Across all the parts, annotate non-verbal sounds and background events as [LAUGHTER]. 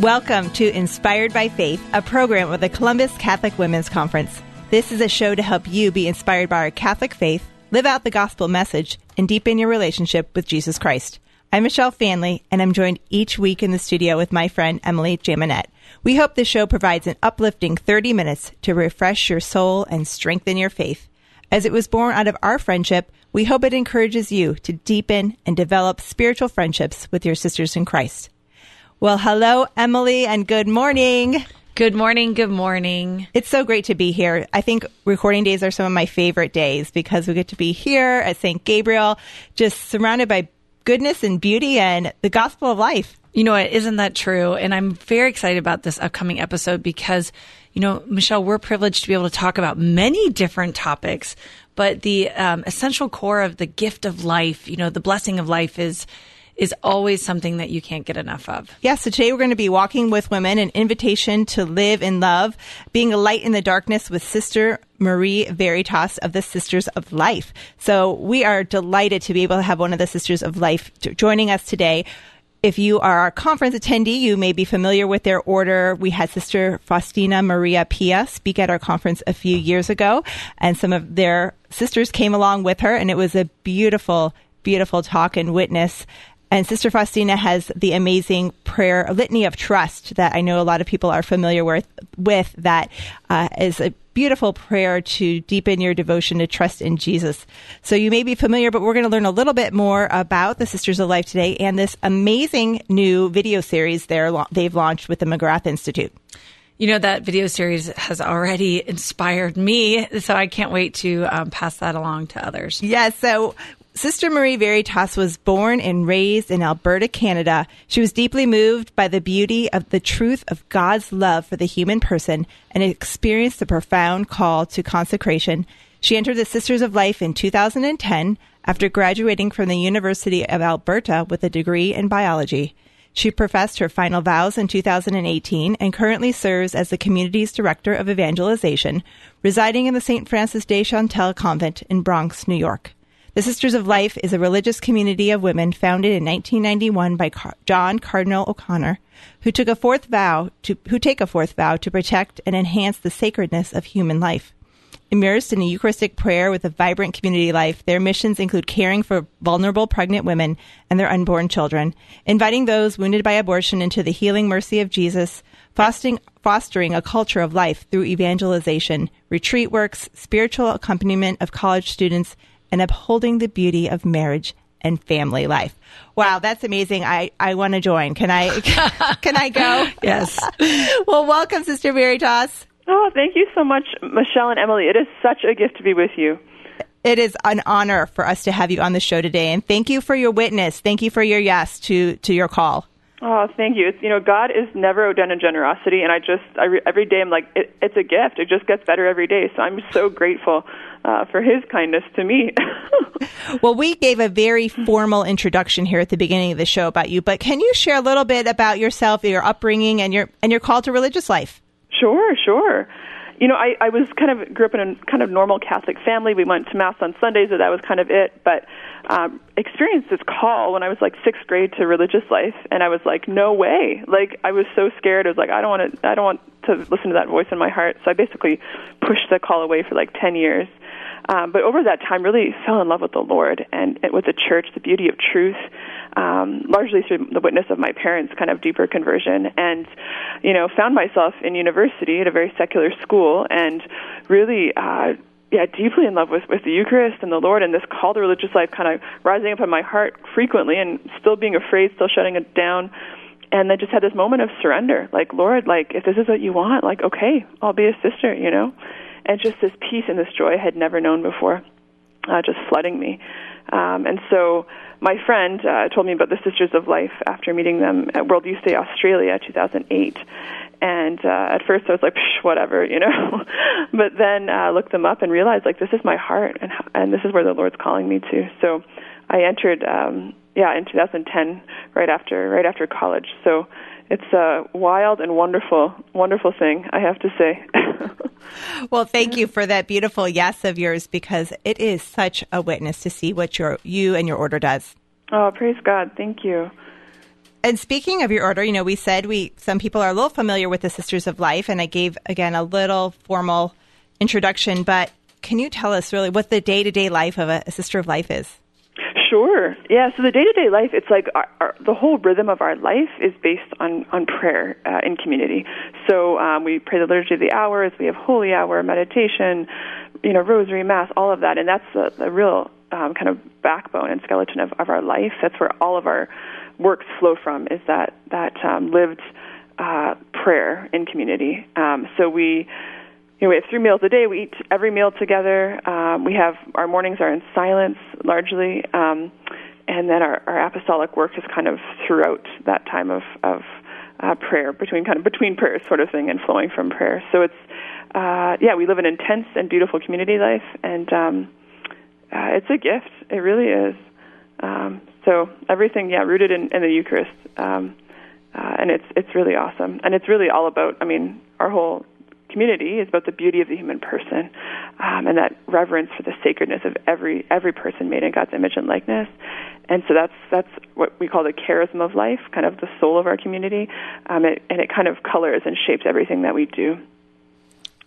Welcome to Inspired by Faith, a program of the Columbus Catholic Women's Conference. This is a show to help you be inspired by our Catholic faith, live out the gospel message, and deepen your relationship with Jesus Christ. I'm Michelle Faehnle, and I'm joined each week in the studio with my friend Emily Jaminet. We hope this show provides an uplifting 30 minutes to refresh your soul and strengthen your faith. As it was born out of our friendship, we hope it encourages you to deepen and develop spiritual friendships with your sisters in Christ. Well, hello, Emily, and good morning. Good morning. Good morning. It's so great to be here. I think recording days are some of my favorite days because we get to be here at St. Gabriel, just surrounded by goodness and beauty and the gospel of life. You know what? Isn't that true? And I'm very excited about this upcoming episode because, you know, Michelle, we're privileged to be able to talk about many different topics, but the um, essential core of the gift of life, you know, the blessing of life is is always something that you can't get enough of. Yes, yeah, so today we're going to be walking with women, an invitation to live in love, being a light in the darkness with Sister Marie Veritas of the Sisters of Life. So we are delighted to be able to have one of the Sisters of Life joining us today. If you are a conference attendee, you may be familiar with their order. We had Sister Faustina Maria Pia speak at our conference a few years ago, and some of their sisters came along with her, and it was a beautiful, beautiful talk and witness. And Sister Faustina has the amazing prayer litany of trust that I know a lot of people are familiar with. With that uh, is a beautiful prayer to deepen your devotion to trust in Jesus. So you may be familiar, but we're going to learn a little bit more about the Sisters of Life today and this amazing new video series they've launched with the McGrath Institute. You know, that video series has already inspired me, so I can't wait to um, pass that along to others. Yes. Yeah, so Sister Marie Veritas was born and raised in Alberta, Canada. She was deeply moved by the beauty of the truth of God's love for the human person and experienced a profound call to consecration. She entered the Sisters of Life in 2010 after graduating from the University of Alberta with a degree in biology. She professed her final vows in 2018 and currently serves as the community's director of evangelization, residing in the St. Frances de Chantal convent in Bronx, New York. The Sisters of Life is a religious community of women founded in 1991 by Car- John Cardinal O'Connor, who took a fourth vow to who take a fourth vow to protect and enhance the sacredness of human life. Immersed in a Eucharistic prayer with a vibrant community life, their missions include caring for vulnerable pregnant women and their unborn children, inviting those wounded by abortion into the healing mercy of Jesus, fostering, fostering a culture of life through evangelization, retreat works, spiritual accompaniment of college students, and upholding the beauty of marriage and family life. Wow, that's amazing. I, I want to join. Can I [LAUGHS] can I go? [LAUGHS] yes. [LAUGHS] well, welcome Sister Veritas. Oh, thank you so much, Michelle and Emily. It is such a gift to be with you. It is an honor for us to have you on the show today, and thank you for your witness. Thank you for your yes to to your call. Oh, thank you. It's, you know, God is never outdone in generosity, and I just I re, every day I'm like, it, it's a gift. It just gets better every day. So I'm so grateful uh, for His kindness to me. [LAUGHS] well, we gave a very formal introduction here at the beginning of the show about you, but can you share a little bit about yourself, your upbringing, and your and your call to religious life? Sure, sure. You know, I, I was kind of grew up in a kind of normal Catholic family. We went to mass on Sundays, and that was kind of it. But um, experienced this call when I was like sixth grade to religious life, and I was like, no way! Like I was so scared. I was like, I don't want to. I don't want to listen to that voice in my heart. So I basically pushed the call away for like ten years. Um, but over that time, really fell in love with the Lord and, with the church, the beauty of truth, um, largely through the witness of my parents' kind of deeper conversion, and you know, found myself in university at a very secular school, and really. Uh, yeah, deeply in love with with the Eucharist and the Lord, and this call to religious life kind of rising up in my heart frequently, and still being afraid, still shutting it down, and then just had this moment of surrender, like Lord, like if this is what you want, like okay, I'll be a sister, you know, and just this peace and this joy I had never known before, uh, just flooding me. Um, and so my friend uh, told me about the Sisters of Life after meeting them at World Youth Day Australia 2008. And uh, at first I was like, Psh, whatever, you know. [LAUGHS] but then uh, looked them up and realized like this is my heart and and this is where the Lord's calling me to. So I entered, um, yeah, in 2010, right after right after college. So it's a wild and wonderful, wonderful thing, I have to say. [LAUGHS] well, thank you for that beautiful yes of yours because it is such a witness to see what your you and your order does. Oh, praise God! Thank you. And speaking of your order, you know, we said we some people are a little familiar with the Sisters of Life, and I gave again a little formal introduction. But can you tell us really what the day to day life of a, a Sister of Life is? Sure. Yeah. So the day to day life, it's like our, our, the whole rhythm of our life is based on on prayer uh, in community. So um, we pray the liturgy of the hours. We have holy hour, meditation, you know, rosary, mass, all of that, and that's the, the real um, kind of backbone and skeleton of, of our life. That's where all of our works flow from. Is that that um, lived uh, prayer in community. Um, so we you know, we have three meals a day. We eat every meal together. Um, we have our mornings are in silence largely, um, and then our, our apostolic work is kind of throughout that time of of uh, prayer between kind of between prayers sort of thing and flowing from prayer. So it's uh, yeah, we live an intense and beautiful community life, and um, uh, it's a gift. It really is. Um, so everything, yeah, rooted in, in the Eucharist, um, uh, and it's it's really awesome, and it's really all about. I mean, our whole community is about the beauty of the human person um, and that reverence for the sacredness of every every person made in God's image and likeness. And so that's that's what we call the charism of life, kind of the soul of our community, um, it, and it kind of colors and shapes everything that we do.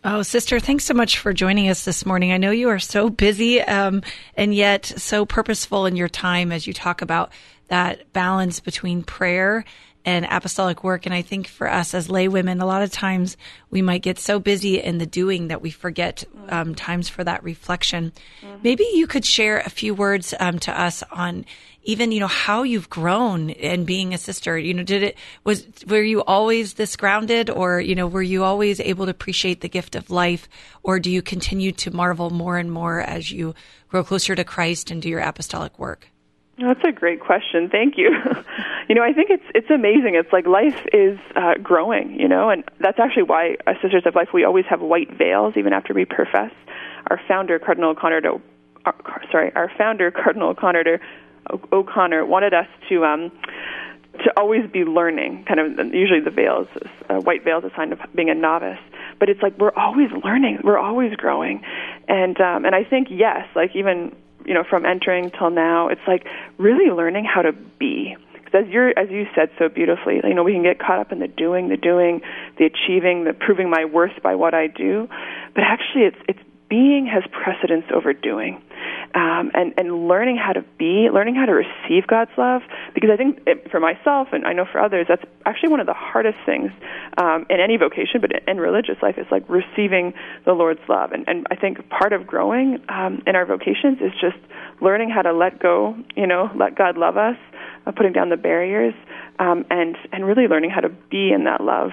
Oh, sister, thanks so much for joining us this morning. I know you are so busy um, and yet so purposeful in your time as you talk about that balance between prayer and apostolic work. And I think for us as lay women, a lot of times we might get so busy in the doing that we forget um, times for that reflection. Mm-hmm. Maybe you could share a few words um, to us on even you know how you've grown and being a sister you know did it was were you always this grounded or you know were you always able to appreciate the gift of life or do you continue to marvel more and more as you grow closer to Christ and do your apostolic work that's a great question. Thank you. [LAUGHS] you know, I think it's it's amazing. It's like life is uh, growing, you know, and that's actually why as Sisters of Life we always have white veils even after we profess. Our founder Cardinal O'Connor, to, uh, sorry, our founder [LAUGHS] Cardinal O'Connor to, O'Connor wanted us to um, to always be learning. Kind of usually the veils, uh, white veils, a sign of being a novice. But it's like we're always learning. We're always growing, and um, and I think yes, like even you know from entering till now it's like really learning how to be as you as you said so beautifully you know we can get caught up in the doing the doing the achieving the proving my worth by what i do. But actually it's it's being has precedence over doing um, and and learning how to be, learning how to receive God's love. Because I think it, for myself, and I know for others, that's actually one of the hardest things um, in any vocation, but in religious life, is like receiving the Lord's love. And and I think part of growing um, in our vocations is just learning how to let go. You know, let God love us, uh, putting down the barriers, um, and and really learning how to be in that love.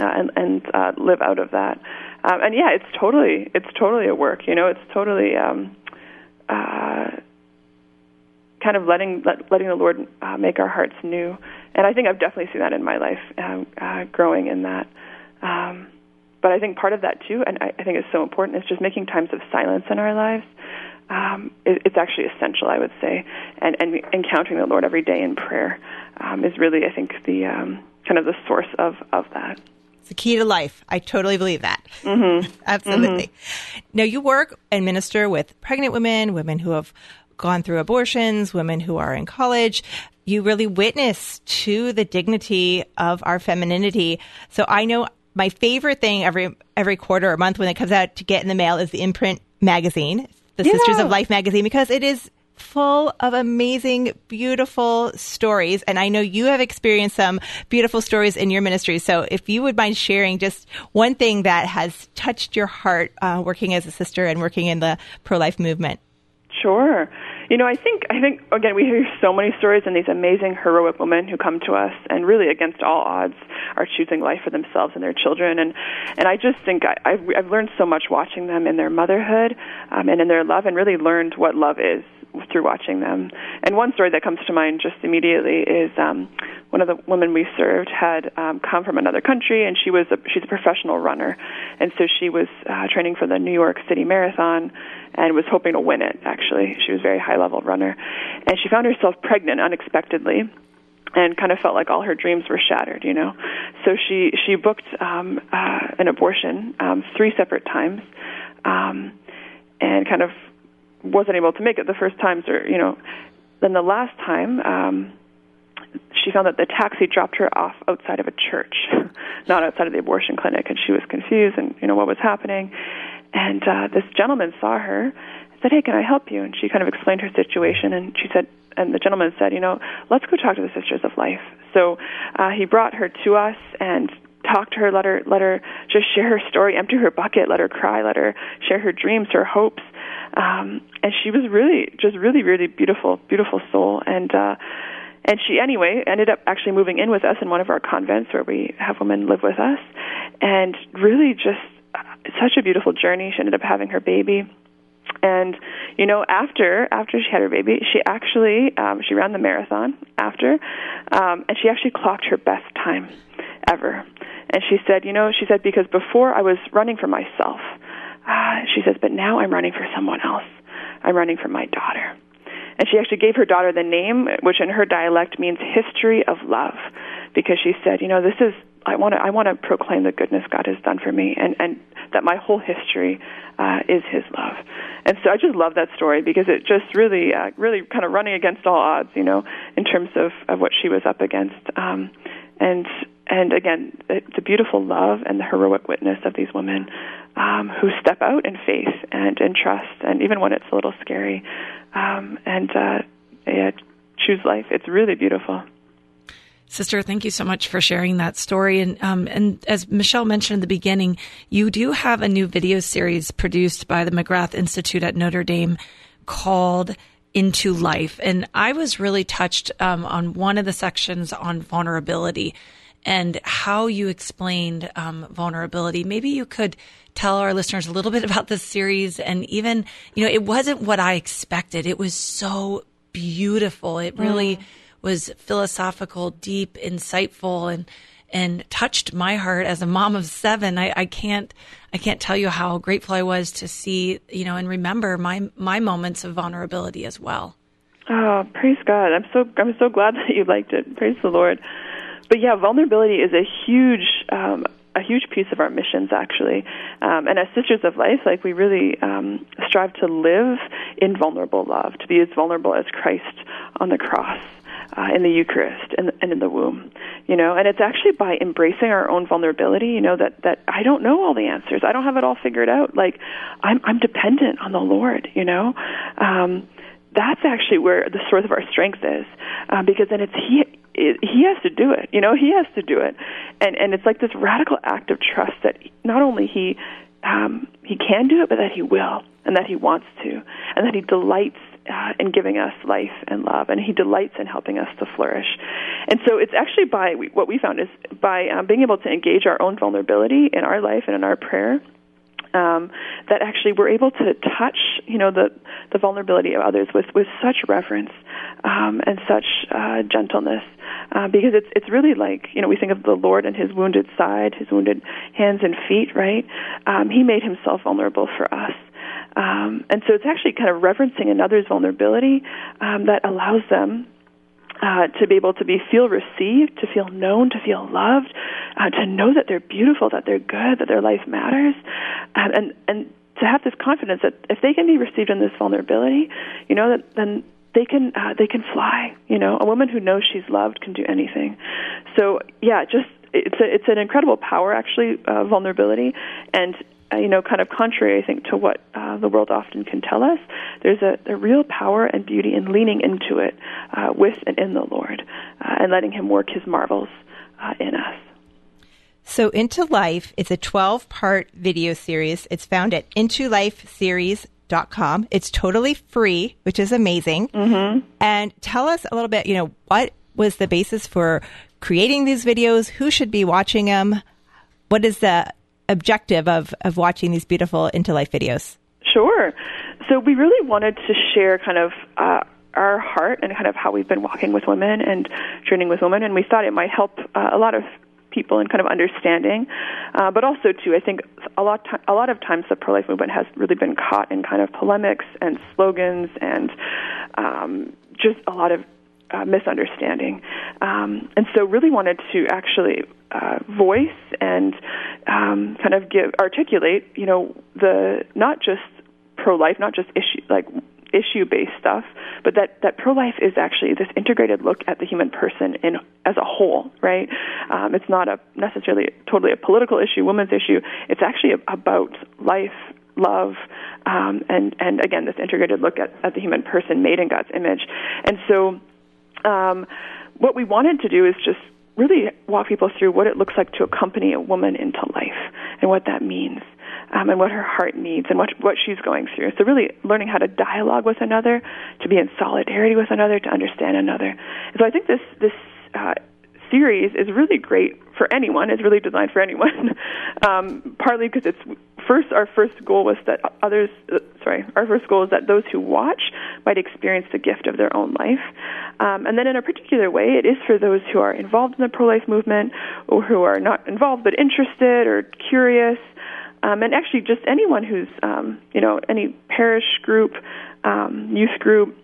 Uh, and and uh, live out of that, um, and yeah, it's totally it's totally a work. You know, it's totally um, uh, kind of letting let, letting the Lord uh, make our hearts new. And I think I've definitely seen that in my life, uh, uh, growing in that. Um, but I think part of that too, and I, I think it's so important, is just making times of silence in our lives. Um, it, it's actually essential, I would say, and, and encountering the Lord every day in prayer um, is really, I think, the um, kind of the source of of that. The key to life. I totally believe that. Mm-hmm. [LAUGHS] Absolutely. Mm-hmm. Now, you work and minister with pregnant women, women who have gone through abortions, women who are in college. You really witness to the dignity of our femininity. So I know my favorite thing every every quarter or month when it comes out to get in the mail is the imprint magazine, the yeah. Sisters of Life magazine, because it is full of amazing, beautiful stories. And I know you have experienced some beautiful stories in your ministry. So if you would mind sharing just one thing that has touched your heart uh, working as a sister and working in the pro life movement. Sure. You know, I think I think again we hear so many stories and these amazing heroic women who come to us and really against all odds are choosing life for themselves and their children and and I just think I, I've I've learned so much watching them in their motherhood um, and in their love and really learned what love is through watching them. And one story that comes to mind just immediately is um, one of the women we served had um, come from another country, and she was a, she's a professional runner, and so she was uh, training for the New York City Marathon, and was hoping to win it. Actually, she was a very high level runner, and she found herself pregnant unexpectedly and kind of felt like all her dreams were shattered, you know. So she she booked um, uh, an abortion um, three separate times, um, and kind of wasn't able to make it the first times or you know then the last time um she found that the taxi dropped her off outside of a church, [LAUGHS] not outside of the abortion clinic, and she was confused and you know what was happening. And uh, this gentleman saw her, and said, "Hey, can I help you?" And she kind of explained her situation, and she said, and the gentleman said, "You know, let's go talk to the Sisters of Life." So uh, he brought her to us and talked to her, let her let her just share her story, empty her bucket, let her cry, let her share her dreams, her hopes. Um, and she was really just really really beautiful, beautiful soul. And uh, and she anyway ended up actually moving in with us in one of our convents where we have women live with us, and really just uh, such a beautiful journey. She ended up having her baby and you know after after she had her baby she actually um she ran the marathon after um and she actually clocked her best time ever and she said you know she said because before i was running for myself uh, she says but now i'm running for someone else i'm running for my daughter and she actually gave her daughter the name which in her dialect means history of love because she said you know this is I want to I want to proclaim the goodness God has done for me, and and that my whole history uh, is His love. And so I just love that story because it just really uh, really kind of running against all odds, you know, in terms of of what she was up against. Um, and and again, the, a beautiful love and the heroic witness of these women um, who step out in faith and in trust, and even when it's a little scary, um, and uh, yeah, choose life. It's really beautiful. Sister, thank you so much for sharing that story. And um, and as Michelle mentioned in the beginning, you do have a new video series produced by the McGrath Institute at Notre Dame called Into Life. And I was really touched um, on one of the sections on vulnerability and how you explained um, vulnerability. Maybe you could tell our listeners a little bit [LAUGHS] about this series and even, you know, it wasn't what I expected. It was so beautiful. It really. Mm was philosophical, deep, insightful, and and touched my heart as a mom of seven. I, I can't I can't tell you how grateful I was to see you know and remember my my moments of vulnerability as well. Oh, praise God! I'm so I'm so glad [LAUGHS] that you liked it. Praise the Lord. But yeah, vulnerability is a huge um, a huge piece of our missions actually um, and as sisters of life like we really um, strive to live in vulnerable love to be as vulnerable as christ on the cross uh, in the Eucharist and, and in the womb, you know. And it's actually by embracing our own vulnerability, you know, that that I don't know all the answers. I don't have it all figured out. Like I'm I'm dependent on the Lord, you know. Um, that's actually where the source of our strength is, uh, because then it's He he has to do it. You know, he has to do it, and and it's like this radical act of trust that not only he um, he can do it, but that he will, and that he wants to, and that he delights uh, in giving us life and love, and He delights in helping us to flourish. And so it's actually by what we found is by um, being able to engage our own vulnerability in our life and in our prayer. Um, that actually we're able to touch, you know, the the vulnerability of others with with such reverence um, and such uh, gentleness, uh, because it's it's really like you know we think of the Lord and His wounded side, His wounded hands and feet, right? Um, he made Himself vulnerable for us, um, and so it's actually kind of reverencing another's vulnerability um, that allows them uh, to be able to be feel received, to feel known, to feel loved, uh, to know that they're beautiful, that they're good, that their life matters, and and, and to have this confidence that if they can be received in this vulnerability, you know, that, then they can uh, they can fly. You know, a woman who knows she's loved can do anything. So yeah, just it's a, it's an incredible power actually, uh, vulnerability, and uh, you know, kind of contrary, I think, to what uh, the world often can tell us. There's a, a real power and beauty in leaning into it uh, with and in the Lord uh, and letting Him work His marvels uh, in us. So, Into Life is a 12 part video series. It's found at intolifeseries.com. It's totally free, which is amazing. Mm-hmm. And tell us a little bit, you know, what was the basis for creating these videos? Who should be watching them? What is the objective of, of watching these beautiful Into Life videos? Sure. So we really wanted to share kind of uh, our heart and kind of how we've been walking with women and training with women, and we thought it might help uh, a lot of people in kind of understanding, uh, but also too, I think a lot t- a lot of times the pro life movement has really been caught in kind of polemics and slogans and um, just a lot of uh, misunderstanding, um, and so really wanted to actually uh, voice and um, kind of give articulate, you know, the not just pro life, not just issue like issue based stuff, but that, that pro life is actually this integrated look at the human person in as a whole, right? Um, it's not a necessarily totally a political issue, women's issue. It's actually about life, love, um, and and again this integrated look at, at the human person made in God's image. And so, um, what we wanted to do is just really walk people through what it looks like to accompany a woman into life and what that means um, and what her heart needs and what what she's going through. So really learning how to dialogue with another, to be in solidarity with another, to understand another. So I think this this uh, series is really great for anyone. It's really designed for anyone. [LAUGHS] um, partly because it's first our first goal was that others. Uh, sorry, our first goal is that those who watch might experience the gift of their own life. Um, and then in a particular way, it is for those who are involved in the pro-life movement or who are not involved but interested or curious um, and actually just anyone who's um, you know any parish group, um, youth group,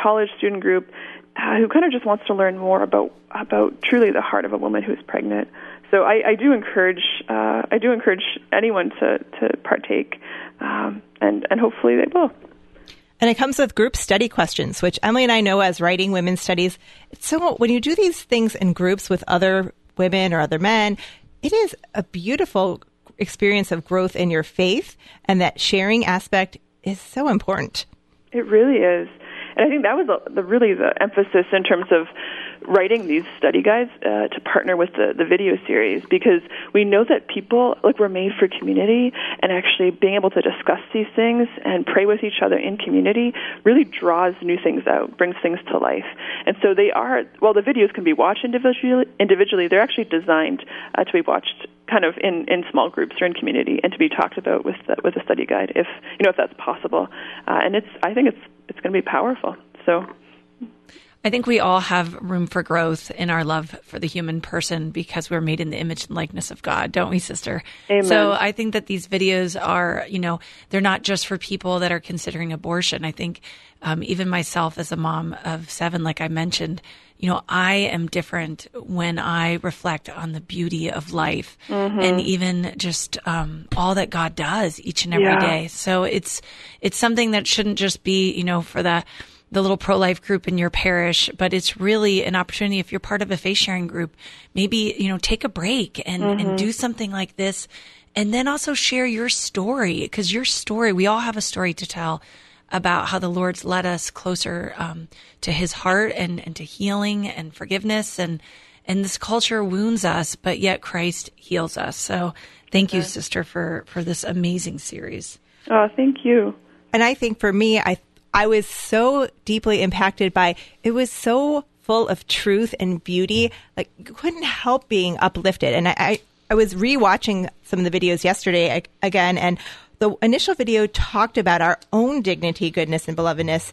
college student group, uh, who kind of just wants to learn more about about truly the heart of a woman who's pregnant. So I, I do encourage uh, I do encourage anyone to to partake, um, and and hopefully they will. And it comes with group study questions, which Emily and I know as writing women's studies. So when you do these things in groups with other women or other men, it is a beautiful experience of growth in your faith, and that sharing aspect is so important. It really is. And I think that was the, the really the emphasis in terms of writing these study guides uh, to partner with the, the video series because we know that people like we're made for community and actually being able to discuss these things and pray with each other in community really draws new things out brings things to life. And so they are well the videos can be watched individually individually. They're actually designed uh, to be watched kind of in, in small groups or in community and to be talked about with the, with a study guide if you know if that's possible. Uh, and it's I think it's it's going to be powerful. So I think we all have room for growth in our love for the human person because we're made in the image and likeness of God, don't we, sister? Amen. So I think that these videos are, you know, they're not just for people that are considering abortion. I think um, even myself as a mom of seven, like I mentioned, you know, I am different when I reflect on the beauty of life mm-hmm. and even just um, all that God does each and every yeah. day. So it's it's something that shouldn't just be, you know, for the the little pro life group in your parish, but it's really an opportunity if you're part of a faith sharing group, maybe, you know, take a break and, mm-hmm. and do something like this. And then also share your story because your story, we all have a story to tell about how the Lord's led us closer um, to his heart and, and to healing and forgiveness. And, and this culture wounds us, but yet Christ heals us. So thank you, sister, for, for this amazing series. Oh, thank you. And I think for me, I I was so deeply impacted by it was so full of truth and beauty. Like couldn't help being uplifted. And I, I, I was rewatching some of the videos yesterday again, and the initial video talked about our own dignity, goodness, and belovedness.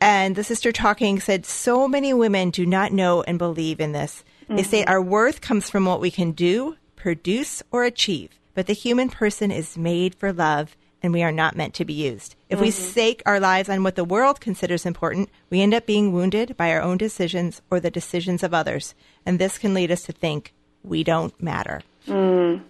And the sister talking said, So many women do not know and believe in this. Mm-hmm. They say mm-hmm. our worth comes from what we can do, produce, or achieve. But the human person is made for love and we are not meant to be used. If mm-hmm. we stake our lives on what the world considers important, we end up being wounded by our own decisions or the decisions of others. And this can lead us to think we don't matter. Mm.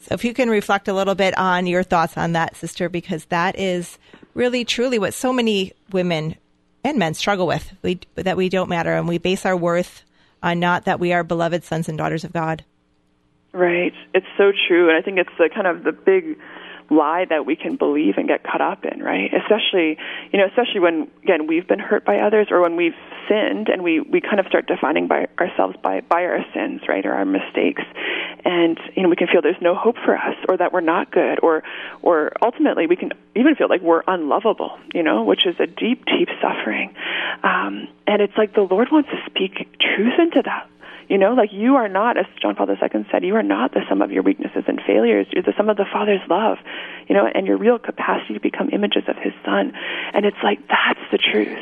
So, if you can reflect a little bit on your thoughts on that, sister, because that is really truly what so many women and men struggle with we, that we don't matter and we base our worth on not that we are beloved sons and daughters of God. Right. It's so true. And I think it's the kind of the big lie that we can believe and get caught up in, right? Especially, you know, especially when again we've been hurt by others or when we've sinned and we we kind of start defining by ourselves by by our sins, right, or our mistakes, and you know we can feel there's no hope for us or that we're not good or or ultimately we can even feel like we're unlovable, you know, which is a deep deep suffering, um, and it's like the Lord wants to speak truth into that you know, like you are not, as John Paul II said, you are not the sum of your weaknesses and failures. You're the sum of the Father's love, you know, and your real capacity to become images of His Son. And it's like, that's the truth.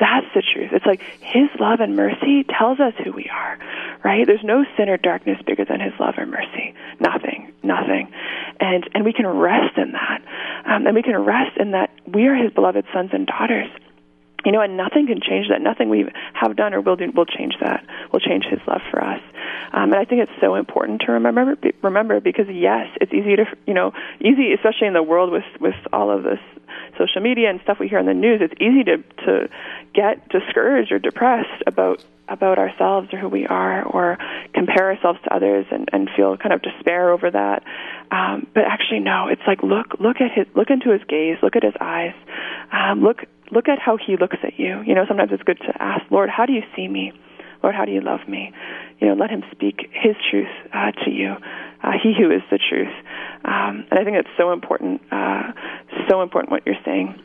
That's the truth. It's like His love and mercy tells us who we are, right? There's no sin or darkness bigger than His love or mercy. Nothing, nothing. And, and we can rest in that. Um, and we can rest in that we are His beloved sons and daughters you know, and nothing can change that. Nothing we have done or will do will change that. Will change His love for us. Um, and I think it's so important to remember. Remember, because yes, it's easy to, you know, easy, especially in the world with with all of this social media and stuff we hear on the news, it's easy to to get discouraged or depressed about about ourselves or who we are or compare ourselves to others and, and feel kind of despair over that. Um, but actually no, it's like look look at his look into his gaze, look at his eyes. Um, look look at how he looks at you. You know, sometimes it's good to ask, Lord, how do you see me? Lord, how do you love me? You know, let him speak his truth uh, to you. Uh, he who is the truth. Um, and I think it's so important, uh, so important what you're saying,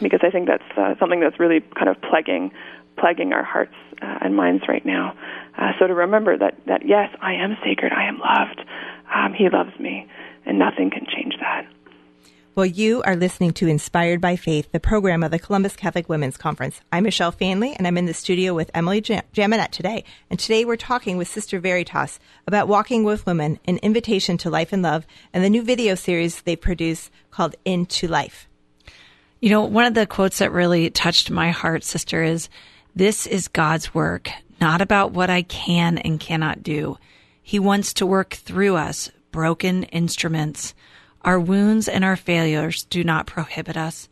because I think that's uh, something that's really kind of plaguing, plaguing our hearts uh, and minds right now. Uh, so to remember that, that yes, I am sacred, I am loved, um, He loves me, and nothing can change that. Well, you are listening to Inspired by Faith, the program of the Columbus Catholic Women's Conference. I'm Michelle Faehnle, and I'm in the studio with Emily Jam- Jaminet today. And today we're talking with Sister Veritas about walking with women, an invitation to life and love, and the new video series they produce called Into Life. You know, one of the quotes that really touched my heart, sister, is this is God's work, not about what I can and cannot do. He wants to work through us, broken instruments. Our wounds and our failures do not prohibit us.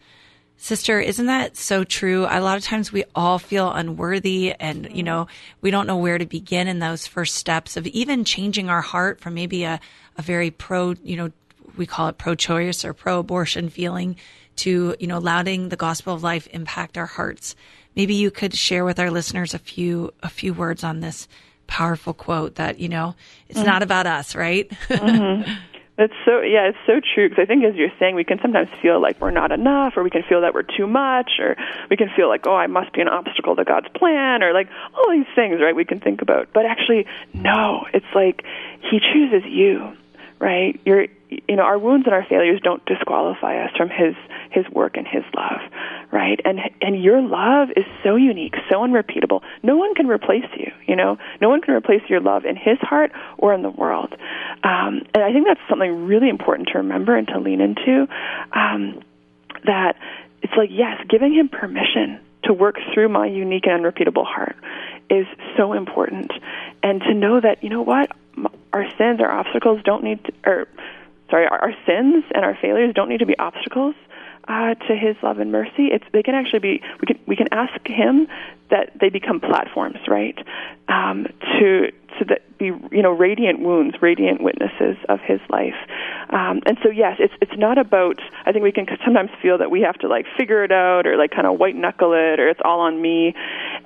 Sister, isn't that so true? A lot of times we all feel unworthy and, you know, we don't know where to begin in those first steps of even changing our heart from maybe a, a very pro, you know, we call it pro choice or pro abortion feeling to, you know, allowing the gospel of life impact our hearts. Maybe you could share with our listeners a few, a few words on this powerful quote that, you know, it's mm-hmm. not about us, right? [LAUGHS] mm-hmm. It's so yeah, it's so true because I think as you're saying, we can sometimes feel like we're not enough, or we can feel that we're too much, or we can feel like oh, I must be an obstacle to God's plan, or like all these things, right? We can think about, but actually, no, it's like He chooses you, right? You're you know, our wounds and our failures don't disqualify us from his his work and his love, right? And and your love is so unique, so unrepeatable. No one can replace you, you know. No one can replace your love in his heart or in the world. Um, and I think that's something really important to remember and to lean into. Um, that it's like yes, giving him permission to work through my unique and unrepeatable heart is so important, and to know that you know what our sins, our obstacles don't need to, or sorry, our, our sins and our failures don't need to be obstacles uh, to His love and mercy. It's they can actually be. We can we can ask Him that they become platforms, right? Um, to to that be you know radiant wounds, radiant witnesses of His life. Um, and so yes, it's it's not about. I think we can sometimes feel that we have to like figure it out or like kind of white knuckle it or it's all on me.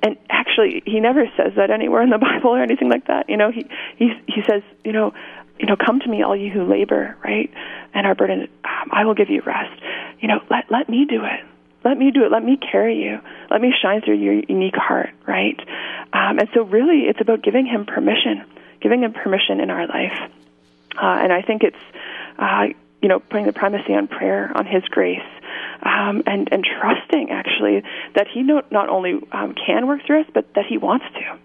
And actually, He never says that anywhere in the [LAUGHS] Bible or anything like that. You know, He He He says you know you know, come to me, all you who labor, right, and are burdened. Um, I will give you rest. You know, let let me do it. Let me do it. Let me carry you. Let me shine through your unique heart, right? Um, and so, really, it's about giving Him permission, giving Him permission in our life. Uh, and I think it's, uh, you know, putting the primacy on prayer, on His grace, um, and and trusting actually that He not not only um, can work through us, but that He wants to.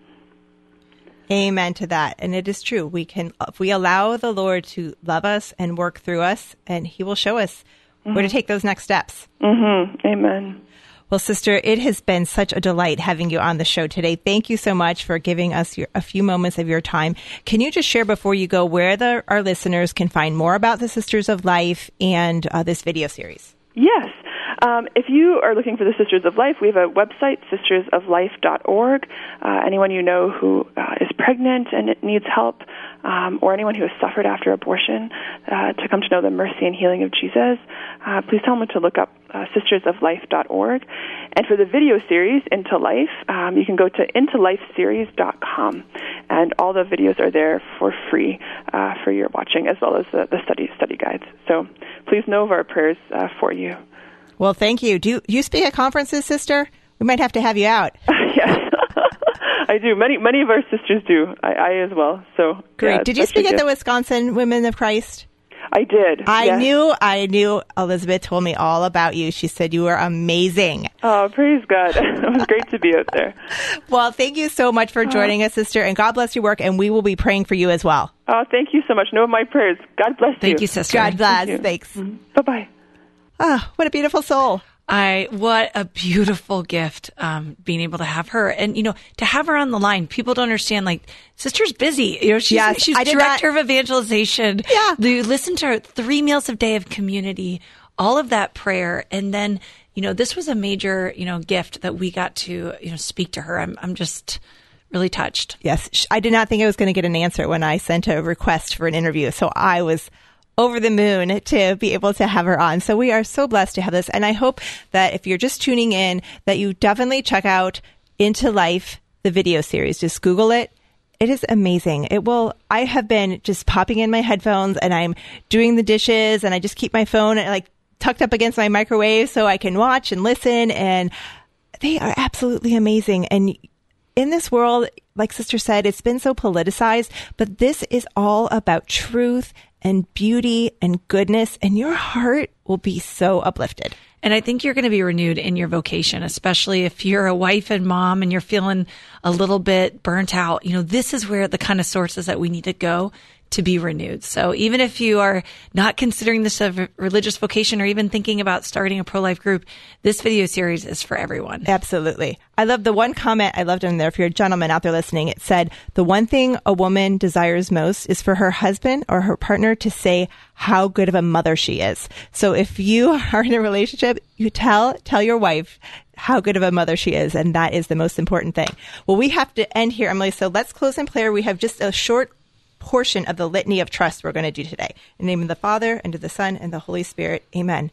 Amen to that. And it is true. We can, if we allow the Lord to love us and work through us, and He will show us mm-hmm. where to take those next steps. Mm-hmm. Amen. Well, sister, it has been such a delight having you on the show today. Thank you so much for giving us your, a few moments of your time. Can you just share before you go where the, our listeners can find more about the Sisters of Life and uh, this video series? Yes. Um, if you are looking for the Sisters of Life, we have a website, sistersoflife.org. Uh, anyone you know who uh, is pregnant and needs help, um, or anyone who has suffered after abortion uh, to come to know the mercy and healing of Jesus, uh, please tell them to look up uh, sistersoflife.org. And for the video series, Into Life, um, you can go to intolifeseries.com, and all the videos are there for free uh, for your watching, as well as the, the study study guides. So please know of our prayers uh, for you. Well, thank you. Do you, you speak at conferences, sister? We might have to have you out. [LAUGHS] yes. I do. Many many of our sisters do. I, I as well. So great. Yeah, did you speak at the Wisconsin Women of Christ? I did. I yes. knew. I knew. Elizabeth told me all about you. She said you were amazing. Oh, praise God! [LAUGHS] it was great to be out there. [LAUGHS] well, thank you so much for joining us, sister, and God bless your work. And we will be praying for you as well. Oh, thank you so much. No, my prayers. God bless you. Thank you, sister. God bless. Thank Thanks. Mm-hmm. Bye bye. Ah, what a beautiful soul. I what a beautiful gift um, being able to have her and you know to have her on the line. People don't understand like sister's busy. You know she's yes, she's director not, of evangelization. Yeah, you listen to her three meals a day of community all of that prayer. And then, you know, this was a major, you know, gift that we got to, you know, speak to her. I'm, I'm just really touched. Yes. I did not think I was going to get an answer when I sent a request for an interview. So I was over the moon to be able to have her on. So we are so blessed to have this. And I hope that if you're just tuning in, that you definitely check out Into Life, the video series. Just Google it. It is amazing. It will, I have been just popping in my headphones and I'm doing the dishes and I just keep my phone like tucked up against my microwave so I can watch and listen. And they are absolutely amazing. And in this world, like Sister said, it's been so politicized, but this is all about truth and beauty and goodness, and your heart will be so uplifted. And I think you're going to be renewed in your vocation, especially if you're a wife and mom and you're feeling a little bit burnt out. You know, this is where the kind of sources that we need to go to be renewed. So even if you are not considering this a religious vocation or even thinking about starting a pro-life group, this video series is for everyone. Absolutely. I love the one comment I loved in there. If you're a gentleman out there listening, it said, the one thing a woman desires most is for her husband or her partner to say how good of a mother she is. So if you [LAUGHS] are in a relationship, you tell, tell your wife how good of a mother she is. And that is the most important thing. Well, we have to end here, Emily. So let's close in prayer. We have just a short portion of the litany of trust we're going to do today. In the name of the Father, and of the Son, and the Holy Spirit. Amen.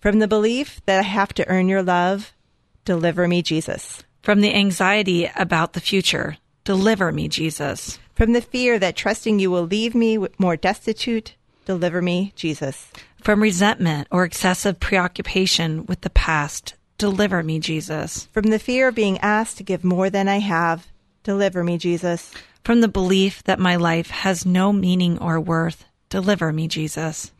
From the belief that I have to earn your love, deliver me, Jesus. From the anxiety about the future, deliver me, Jesus. From the fear that trusting you will leave me more destitute, deliver me, Jesus. From resentment or excessive preoccupation with the past, deliver me, Jesus. From the fear of being asked to give more than I have, deliver me, Jesus from the belief that my life has no meaning or worth. Deliver me, Jesus.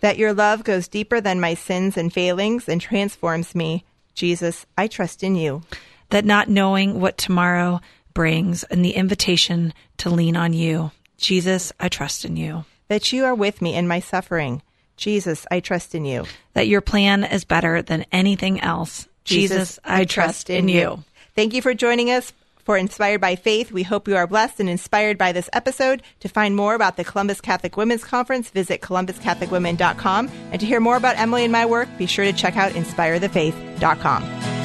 That your love goes deeper than my sins and failings and transforms me. Jesus, I trust in you. That not knowing what tomorrow brings and the invitation to lean on you. Jesus, I trust in you. That you are with me in my suffering. Jesus, I trust in you. That your plan is better than anything else. Jesus, Jesus I, I, trust, in you. you. Thank you for joining us for Inspired by Faith. We hope you are blessed and inspired by this episode. To find more about the Columbus Catholic Women's Conference, visit columbuscatholicwomen.com. And to hear more about Emily and my work, be sure to check out inspirethefaith.com.